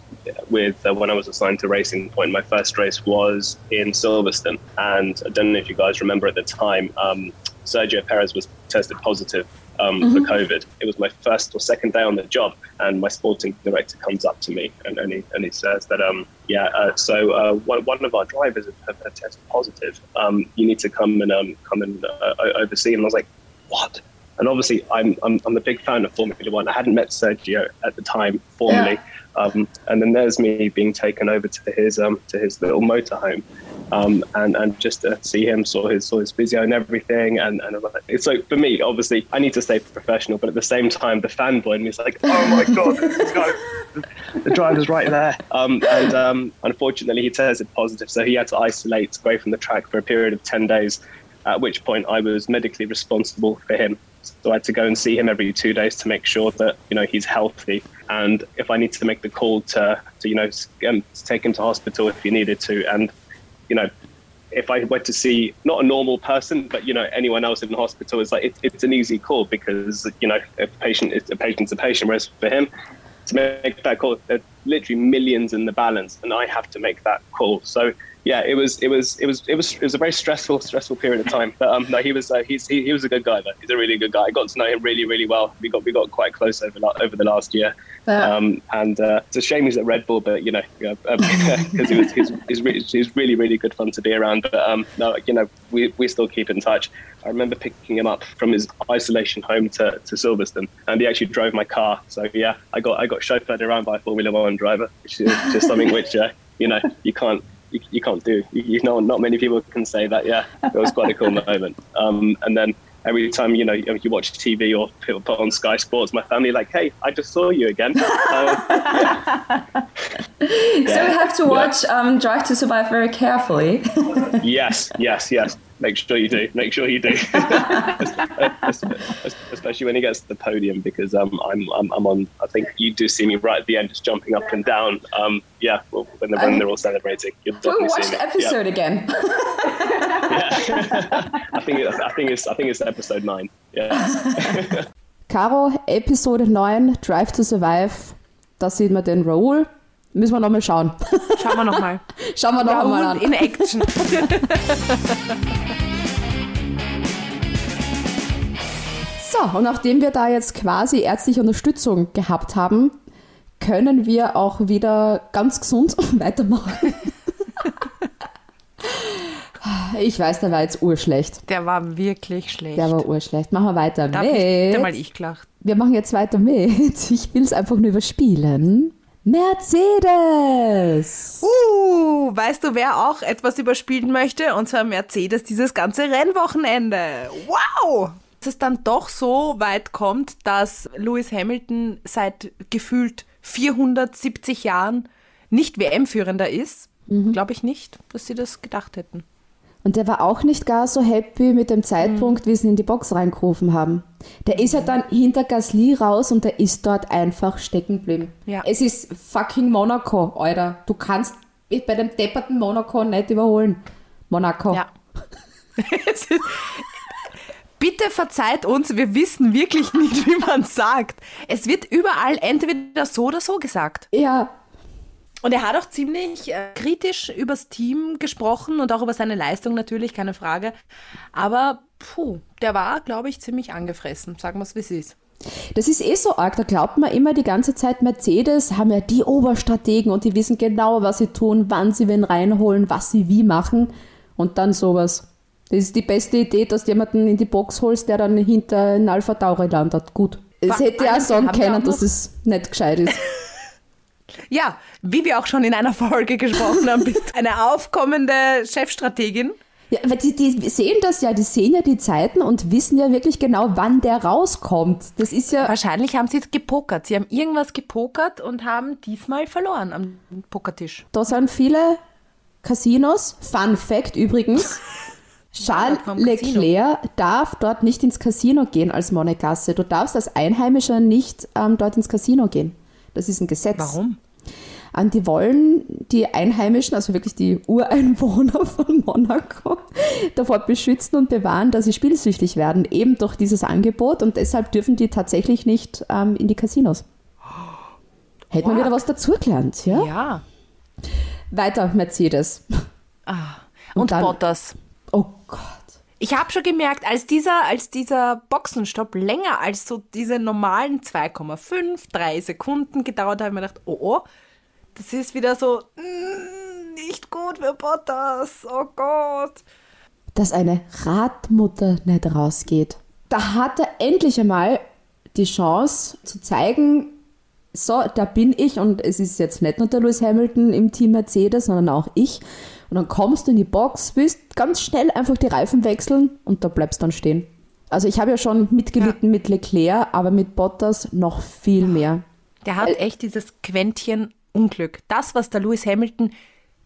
with uh, when I was assigned to Racing Point. My first race was in Silverstone, and I don't know if you guys remember at the time. Um, Sergio Perez was tested positive um, mm-hmm. for COVID. It was my first or second day on the job, and my sporting director comes up to me and, and, he, and he says that, um, yeah, uh, so uh, one, one of our drivers have, have tested positive. Um, you need to come and um, come and uh, oversee. And I was like, what? And obviously, I'm, I'm, I'm a big fan of Formula One. I hadn't met Sergio at the time formally. Yeah. Um, and then there's me being taken over to his um, to his little motorhome, um, and and just to see him, saw his saw his physio and everything, and and it's like for me, obviously, I need to stay professional, but at the same time, the fanboy in me is like, oh my *laughs* god, this guy, the driver's right there, um, and um, unfortunately, he tested positive, so he had to isolate away from the track for a period of ten days. At which point, I was medically responsible for him so I had to go and see him every two days to make sure that you know he's healthy. And if I need to make the call to, to you know um, to take him to hospital if he needed to, and you know if I went to see not a normal person, but you know anyone else in the hospital, it's like it, it's an easy call because you know a patient is a patient's a patient. Whereas for him to make that call, there's literally millions in the balance, and I have to make that call. So yeah, it was it was it was it was it was a very stressful stressful period of time. But um, no, he was uh, he's he, he was a good guy though. He's a really good guy. I got to know him really really well. We got we got quite close over over the last year. Um, and uh, it's a shame he's at Red Bull, but you know, because um, *laughs* he was he's, he's, really, he's really really good fun to be around. But um, no, you know, we we still keep in touch. I remember picking him up from his isolation home to, to Silverstone, and he actually drove my car. So yeah, I got I got chauffeured around by a Formula One driver, which is just something *laughs* which uh, you know you can't you, you can't do. You, you, know, not many people can say that. Yeah, it was quite a cool *laughs* moment. Um, and then every time you know you watch TV or people put on Sky Sports, my family like, "Hey, I just saw you again." Uh, *laughs* yeah. So we have to watch yeah. um, Drive to Survive very carefully. *laughs* yes, yes, yes. Make sure you do. Make sure you do. *laughs* *laughs* Especially when he gets to the podium, because um, I'm, I'm, I'm on. I think you do see me right at the end, just jumping up and down. Um, yeah, well, when, they're, when they're all celebrating, you'll definitely we'll watch the episode yeah. again. yeah. *laughs* I think it's, I think it's I think it's episode nine. Yeah. Caro, Episode 9, Drive to Survive. Da sieht man den Raoul. Müssen wir nochmal schauen. Schauen wir nochmal. *laughs* Schauen wir nochmal an. in Action. *laughs* So, und nachdem wir da jetzt quasi ärztliche Unterstützung gehabt haben, können wir auch wieder ganz gesund *laughs* weitermachen. Ich weiß, der war jetzt urschlecht. Der war wirklich schlecht. Der war urschlecht. Machen wir weiter da mit. ich, mal ich gelacht. Wir machen jetzt weiter mit. Ich will es einfach nur überspielen. Mercedes! Uh, weißt du, wer auch etwas überspielen möchte? Und zwar Mercedes dieses ganze Rennwochenende. Wow! Dass es dann doch so weit kommt, dass Lewis Hamilton seit gefühlt 470 Jahren nicht WM-Führender ist, glaube ich nicht, dass sie das gedacht hätten. Und der war auch nicht gar so happy mit dem Zeitpunkt, wie sie ihn in die Box reingerufen haben. Der ist ja dann hinter Gasly raus und der ist dort einfach stecken geblieben. Ja. Es ist fucking Monaco, Alter. Du kannst bei dem depperten Monaco nicht überholen. Monaco. Ja. *laughs* Bitte verzeiht uns, wir wissen wirklich nicht, wie man sagt. Es wird überall entweder so oder so gesagt. Ja, Und er hat auch ziemlich äh, kritisch übers Team gesprochen und auch über seine Leistung natürlich, keine Frage. Aber puh, der war, glaube ich, ziemlich angefressen. Sagen wir es, wie es ist. Das ist eh so arg. Da glaubt man immer die ganze Zeit, Mercedes haben ja die Oberstrategen und die wissen genau, was sie tun, wann sie wen reinholen, was sie wie machen. Und dann sowas. Das ist die beste Idee, dass du jemanden in die Box holst, der dann hinter in Alpha Tauri landet. Gut. Es hätte ja sagen können, dass es nicht gescheit ist. *laughs* Ja, wie wir auch schon in einer *laughs* Folge gesprochen haben, bist eine aufkommende Chefstrategin. Ja, weil die, die sehen das ja, die sehen ja die Zeiten und wissen ja wirklich genau, wann der rauskommt. Das ist ja. Wahrscheinlich haben sie gepokert. Sie haben irgendwas gepokert und haben diesmal verloren am Pokertisch. Da sind viele Casinos. Fun Fact übrigens. *laughs* Charles. Leclerc darf dort nicht ins Casino gehen als Monegasse. Du darfst als Einheimischer nicht ähm, dort ins Casino gehen. Das ist ein Gesetz. Warum? Und die wollen die Einheimischen, also wirklich die Ureinwohner *laughs* von Monaco, davor beschützen und bewahren, dass sie spielsüchtig werden, eben durch dieses Angebot. Und deshalb dürfen die tatsächlich nicht ähm, in die Casinos. Hätte man Wow. wieder was dazugelernt, ja? Ja. Weiter, Mercedes. Und, dann- Bottas. Oh Gott. Ich habe schon gemerkt, als dieser, als dieser Boxenstopp länger als so diese normalen 2,5, 3 Sekunden gedauert hat, habe ich mir gedacht, oh oh, das ist wieder so mm, nicht gut für Bottas. Oh Gott. Dass eine Radmutter nicht rausgeht. Da hat er endlich einmal die Chance zu zeigen, so, da bin ich und es ist jetzt nicht nur der Lewis Hamilton im Team Mercedes, sondern auch ich. Und dann kommst du in die Box, willst ganz schnell einfach die Reifen wechseln und da bleibst dann stehen. Also ich habe ja schon mitgelitten mit Leclerc, aber mit Bottas noch viel mehr. Der hat echt dieses Quäntchen Unglück. Das, was der Lewis Hamilton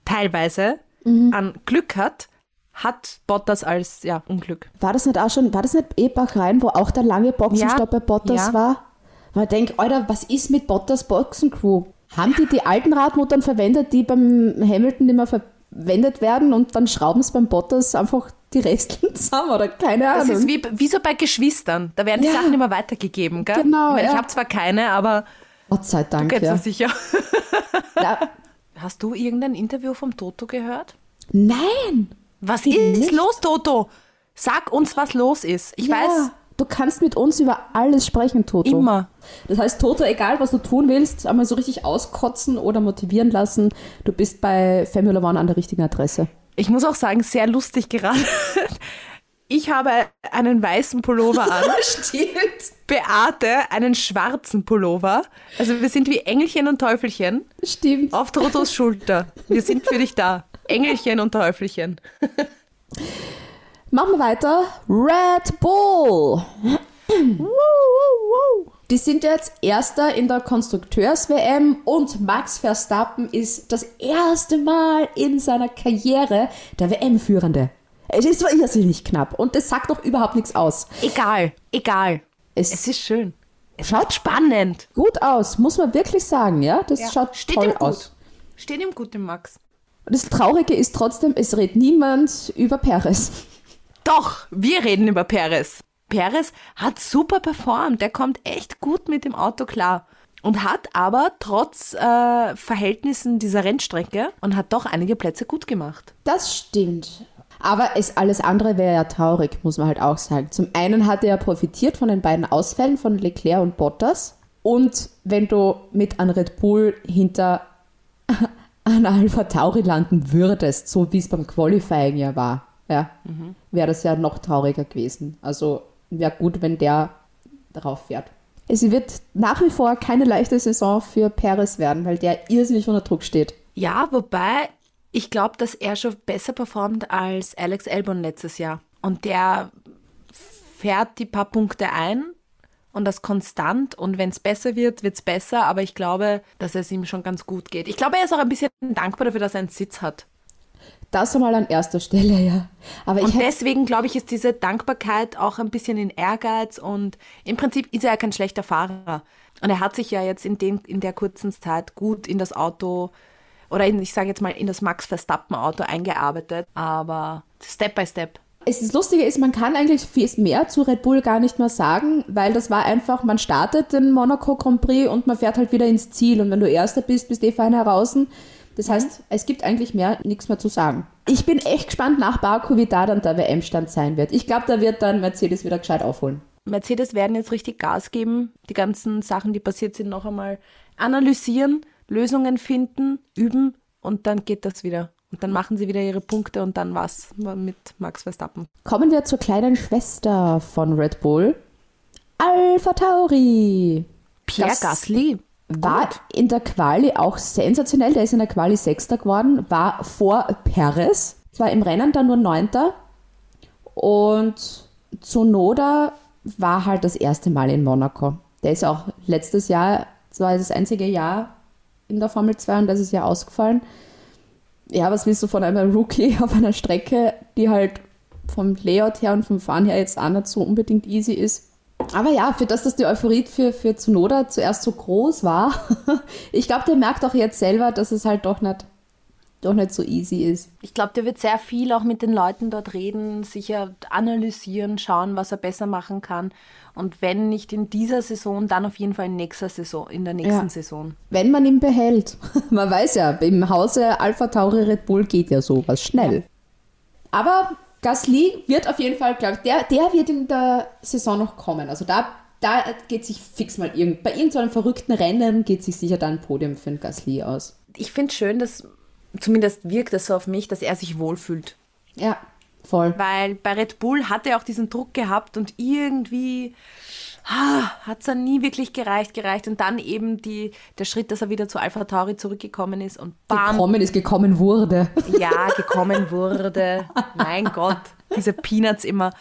teilweise an Glück hat, hat Bottas als ja, Unglück. War das nicht auch schon, war das nicht eh Bachrhein, wo auch der lange Boxenstopp Ja, bei Bottas ja. war? Weil ich denke, Alter, was ist mit Bottas Boxencrew? Haben die die alten Radmuttern verwendet, die beim Hamilton immer verwendet werden und dann schrauben es beim Bottas einfach die Resteln *laughs* zusammen oder keine Das Ahnung. ist wie, wie so bei Geschwistern. Da werden die Ja. Sachen immer weitergegeben, gell? Genau, ich meine, ich ja. habe zwar keine, aber Gott sei du Dank, kennst ja. das sicher. ja. Hast du irgendein Interview vom Toto gehört? Nein! Was ist Nicht? los, Toto? Sag uns, was los ist. Ich ja, weiß Du kannst mit uns über alles sprechen, Toto. immer. Das heißt, Toto, egal was du tun willst, einmal so richtig auskotzen oder motivieren lassen, du bist bei Formula One an der richtigen Adresse. Ich muss auch sagen, sehr lustig gerade. Ich habe einen weißen Pullover an. *laughs* Stimmt. Beate einen schwarzen Pullover. Also wir sind wie Engelchen und Teufelchen Stimmt. auf Totos Schulter. Wir sind für dich da. Engelchen und Teufelchen. Machen wir weiter. Red Bull. Die sind jetzt Erster in der Konstrukteurs-WM und Max Verstappen ist das erste Mal in seiner Karriere der WM-Führende. Es ist zwar irrsinnig knapp und das sagt doch überhaupt nichts aus. Egal, egal. Es, Es ist schön. Es Schaut spannend. gut aus, muss man wirklich sagen, ja? Das schaut Steht toll aus. Steht ihm gut, dem Max. Das Traurige ist trotzdem, es redet niemand über Perez. Doch, wir reden über Perez. Perez hat super performt. Der kommt echt gut mit dem Auto klar. Und hat aber trotz äh, Verhältnissen dieser Rennstrecke und hat doch einige Plätze gut gemacht. Das stimmt. Aber es, alles andere wäre ja traurig, muss man halt auch sagen. Zum einen hat er ja profitiert von den beiden Ausfällen von Leclerc und Bottas. Und wenn du mit einem Red Bull hinter *laughs* an Alpha Tauri landen würdest, so wie es beim Qualifying ja war, ja, wäre das ja noch trauriger gewesen. Also wäre gut, wenn der darauf fährt. Es wird nach wie vor keine leichte Saison für Perez werden, weil der irrsinnig unter Druck steht. Ja, wobei ich glaube, dass er schon besser performt als Alex Albon letztes Jahr. Und der fährt die paar Punkte ein und das konstant. Und wenn es besser wird, wird es besser. Aber ich glaube, dass es ihm schon ganz gut geht. Ich glaube, er ist auch ein bisschen dankbar dafür, dass er einen Sitz hat. Das einmal an erster Stelle, ja. Aber Und deswegen, glaube ich, ist diese Dankbarkeit auch ein bisschen in Ehrgeiz und im Prinzip ist er ja kein schlechter Fahrer. Und er hat sich ja jetzt in, dem, in der kurzen Zeit gut in das Auto oder in, ich sage jetzt mal in das Max Verstappen Auto eingearbeitet, aber Step by Step. Es ist Lustige ist, man kann eigentlich viel mehr zu Red Bull gar nicht mehr sagen, weil das war einfach, man startet den Monaco Grand Prix und man fährt halt wieder ins Ziel. Und wenn du Erster bist, bist du eh fein heraus. Das heißt, es gibt eigentlich mehr nichts mehr zu sagen. Ich bin echt gespannt nach Baku, wie da dann der WM-Stand sein wird. Ich glaube, da wird dann Mercedes wieder gescheit aufholen. Mercedes werden jetzt richtig Gas geben, die ganzen Sachen, die passiert sind, noch einmal analysieren, Lösungen finden, üben und dann geht das wieder. Und dann machen sie wieder ihre Punkte und dann was mit Max Verstappen. Kommen wir zur kleinen Schwester von Red Bull. Alpha Tauri. Pierre Gasly War in der Quali auch sensationell. Der ist in der Quali Sechster geworden, war vor Perez. Zwar im Rennen dann nur Neunter. Und Tsunoda war halt das erste Mal in Monaco. Der ist auch letztes Jahr, das war das einzige Jahr in der Formel 2 und das ist ja ausgefallen. Ja, was willst du von einem Rookie *laughs* auf einer Strecke, die halt vom Layout her und vom Fahren her jetzt auch nicht so unbedingt easy ist? Aber ja, für das, dass die Euphorie für, für Tsunoda zuerst so groß war, *laughs* ich glaube, der merkt auch jetzt selber, dass es halt doch nicht, doch nicht so easy ist. Ich glaube, der wird sehr viel auch mit den Leuten dort reden, sicher analysieren, schauen, was er besser machen kann. Und wenn nicht in dieser Saison, dann auf jeden Fall in nächster Saison, in der nächsten Ja. Saison. Wenn man ihn behält. *laughs* Man weiß ja, im Hause Alpha Tauri Red Bull geht ja sowas schnell. Aber Gasly wird auf jeden Fall, glaube ich, der, der wird in der Saison noch kommen. Also da, da geht sich fix mal irgend, bei irgendeinem verrückten Rennen geht sich sicher dann ein Podium für den Gasly aus. Ich finde schön, dass zumindest wirkt es so auf mich, dass er sich wohlfühlt. Ja, voll. Weil bei Red Bull hat er auch diesen Druck gehabt und irgendwie ah, hat es dann nie wirklich gereicht, gereicht. Und dann eben die, der Schritt, dass er wieder zu Alpha Tauri zurückgekommen ist und bam, Gekommen ist, gekommen wurde. ja, gekommen wurde. Mein Gott, diese Peanuts immer.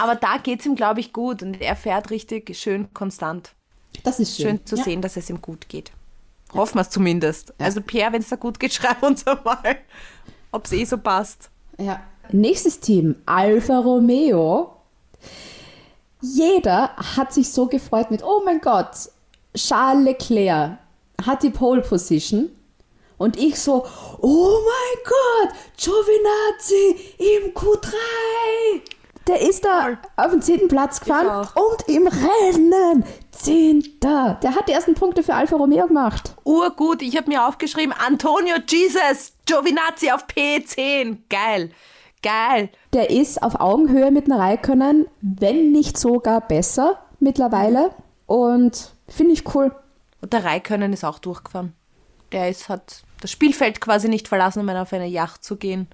Aber da geht es ihm, glaube ich, gut und er fährt richtig schön konstant. Das ist schön. Schön zu ja. sehen, dass es ihm gut geht. Hoffen wir es zumindest. Also Pierre, wenn es da gut geht, *laughs* schreib uns einmal, ob es eh so passt. Ja. Nächstes Team, Alfa Romeo. Jeder hat sich so gefreut mit, oh mein Gott, Charles Leclerc hat die Pole Position. Und ich so, oh mein Gott, Giovinazzi im Q3. Der ist da auf den zehnten Platz gefahren und im Rennen zehnter. Der hat die ersten Punkte für Alfa Romeo gemacht. Urgut, ich habe mir aufgeschrieben, Antonio Jesus, Giovinazzi auf P10. Geil, geil. Der ist auf Augenhöhe mit einer Raikönnen, wenn nicht sogar besser mittlerweile. Und finde ich cool. Und der Raikönnen ist auch durchgefahren. Der ist, hat das Spielfeld quasi nicht verlassen, um auf eine Yacht zu gehen.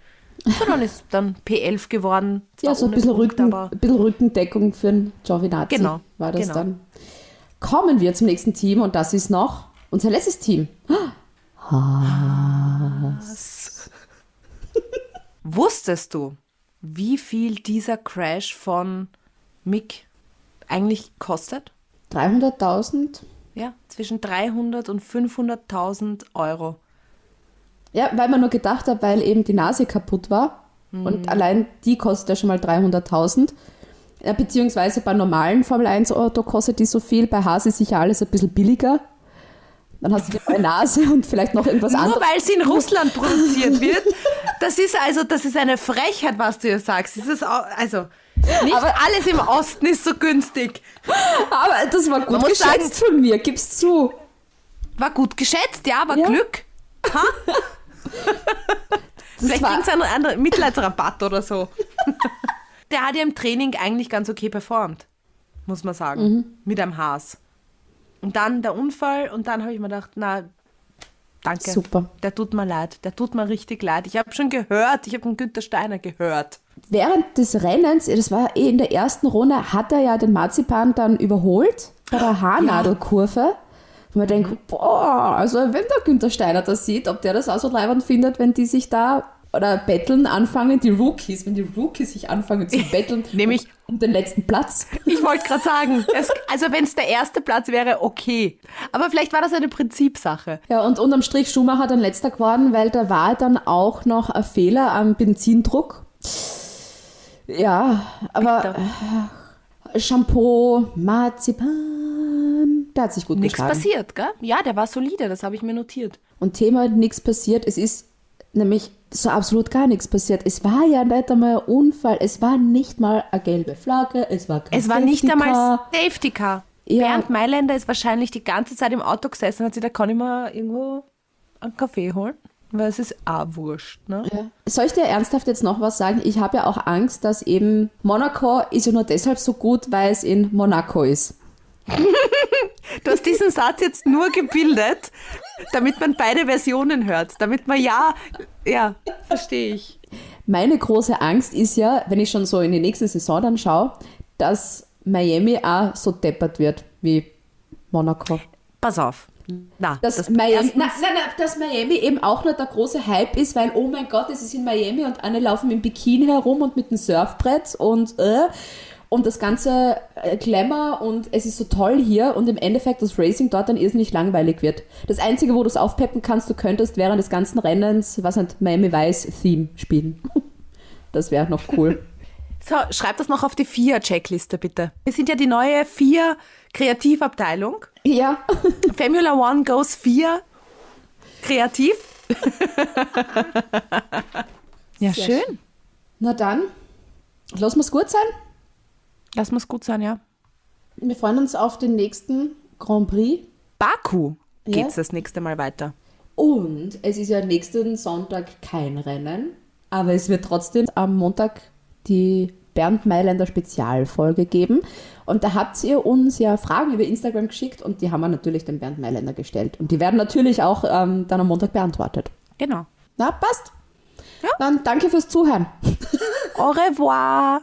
Sondern ist dann P11 geworden. Ja, so ein bisschen, Punkt, Rücken, ein bisschen Rückendeckung für den Giovinazzi Genau, war das genau. dann. Kommen wir zum nächsten Team und das ist noch unser letztes Team. *laughs* Wusstest du, wie viel dieser Crash von Mick eigentlich kostet? 300.000? Ja, zwischen 300 und 500.000 Euro. Ja, weil man nur gedacht hat, weil eben die Nase kaputt war. Mhm. Und allein die kostet ja schon mal 300.000. Ja, beziehungsweise bei normalen Formel 1 Auto kostet die so viel. Bei Haas ist sicher alles ein bisschen billiger. Dann hast du die neue Nase und vielleicht noch irgendwas Nur anderes. weil sie in Russland produziert wird. Das ist also, das ist eine Frechheit, was du hier sagst. Das ist also, nicht Aber- alles im Osten ist so günstig. Aber das war gut geschätzt von mir, gib's zu. War gut geschätzt, ja, war Ja. Glück. Ha? Vielleicht war- kriegen sie einen, Mitleidsrabatt oder so. *laughs* Der hat ja im Training eigentlich ganz okay performt, muss man sagen. Mhm. Mit einem Haas. Und dann der Unfall und dann habe ich mir gedacht, na, danke. Super. Der tut mir leid. Der tut mir richtig leid. Ich habe schon gehört, ich habe den Günther Steiner gehört. Während des Rennens, das war eh in der ersten Runde, hat er ja den Marzipan dann überholt bei der Haarnadelkurve. Wo man denkt, boah, also wenn der Günther Steiner das sieht, ob der das auch so leibend findet, wenn die sich da oder betteln anfangen, die Rookies, wenn die Rookies sich anfangen zu *laughs* betteln Nämlich- um den letzten Platz. Ich wollte gerade sagen, es, also wenn es der erste Platz wäre, okay. Aber vielleicht war das eine Prinzipsache. Ja, und unterm Strich Schumacher dann letzter geworden, weil da war dann auch noch ein Fehler am Benzindruck. Ja, aber äh, Shampoo, Marzipan, der hat sich gut Nichts geschlagen. passiert, gell? Ja, der war solide, das habe ich mir notiert. Und Thema nichts passiert, es ist nämlich so absolut gar nichts passiert. Es war ja nicht einmal ein Unfall, es war nicht mal eine gelbe Flagge, es war kein Es war nicht einmal Car. Safety Car. Ja. Bernd Mailänder ist wahrscheinlich die ganze Zeit im Auto gesessen und hat sich, da kann ich mir irgendwo einen Kaffee holen. Weil es ist auch wurscht, ne? Ja. Soll ich dir ernsthaft jetzt noch was sagen? Ich habe ja auch Angst, dass eben Monaco ist ja nur deshalb so gut, weil es in Monaco ist. Du hast diesen Satz jetzt nur gebildet, damit man beide Versionen hört. Damit man ja, ja, verstehe ich. Meine große Angst ist ja, wenn ich schon so in die nächste Saison dann schaue, dass Miami auch so deppert wird wie Monaco. Pass auf. Na, Dass, das Miami, nein, nein, nein, dass Miami eben auch nicht der große Hype ist, weil, oh mein Gott, es ist in Miami und alle laufen im Bikini herum und mit dem Surfbrett und, äh, und das ganze äh, Glamour und es ist so toll hier und im Endeffekt das Racing dort dann irrsinnig langweilig wird. Das Einzige, wo du es aufpeppen kannst, du könntest während des ganzen Rennens, was nicht, Miami Vice Theme spielen. *laughs* Das wäre noch cool. *laughs* So, schreib das noch auf die FIA-Checkliste, bitte. Wir sind ja die neue FIA-Kreativabteilung. ja. *laughs* Formula One goes FIA kreativ. ja, Sehr schön. Na dann, lass mal's gut sein. Lass mal's gut sein, ja. Wir freuen uns auf den nächsten Grand Prix. Baku Ja. geht's das nächste Mal weiter. Und es ist ja nächsten Sonntag kein Rennen, aber es wird trotzdem am Montag die Bernd Mailänder Spezialfolge geben. Und da habt ihr uns ja Fragen über Instagram geschickt und die haben wir natürlich dem Bernd Mailänder gestellt. Und die werden natürlich auch ähm, dann am Montag beantwortet. Genau. Na, passt. Dann danke fürs Zuhören. Au revoir.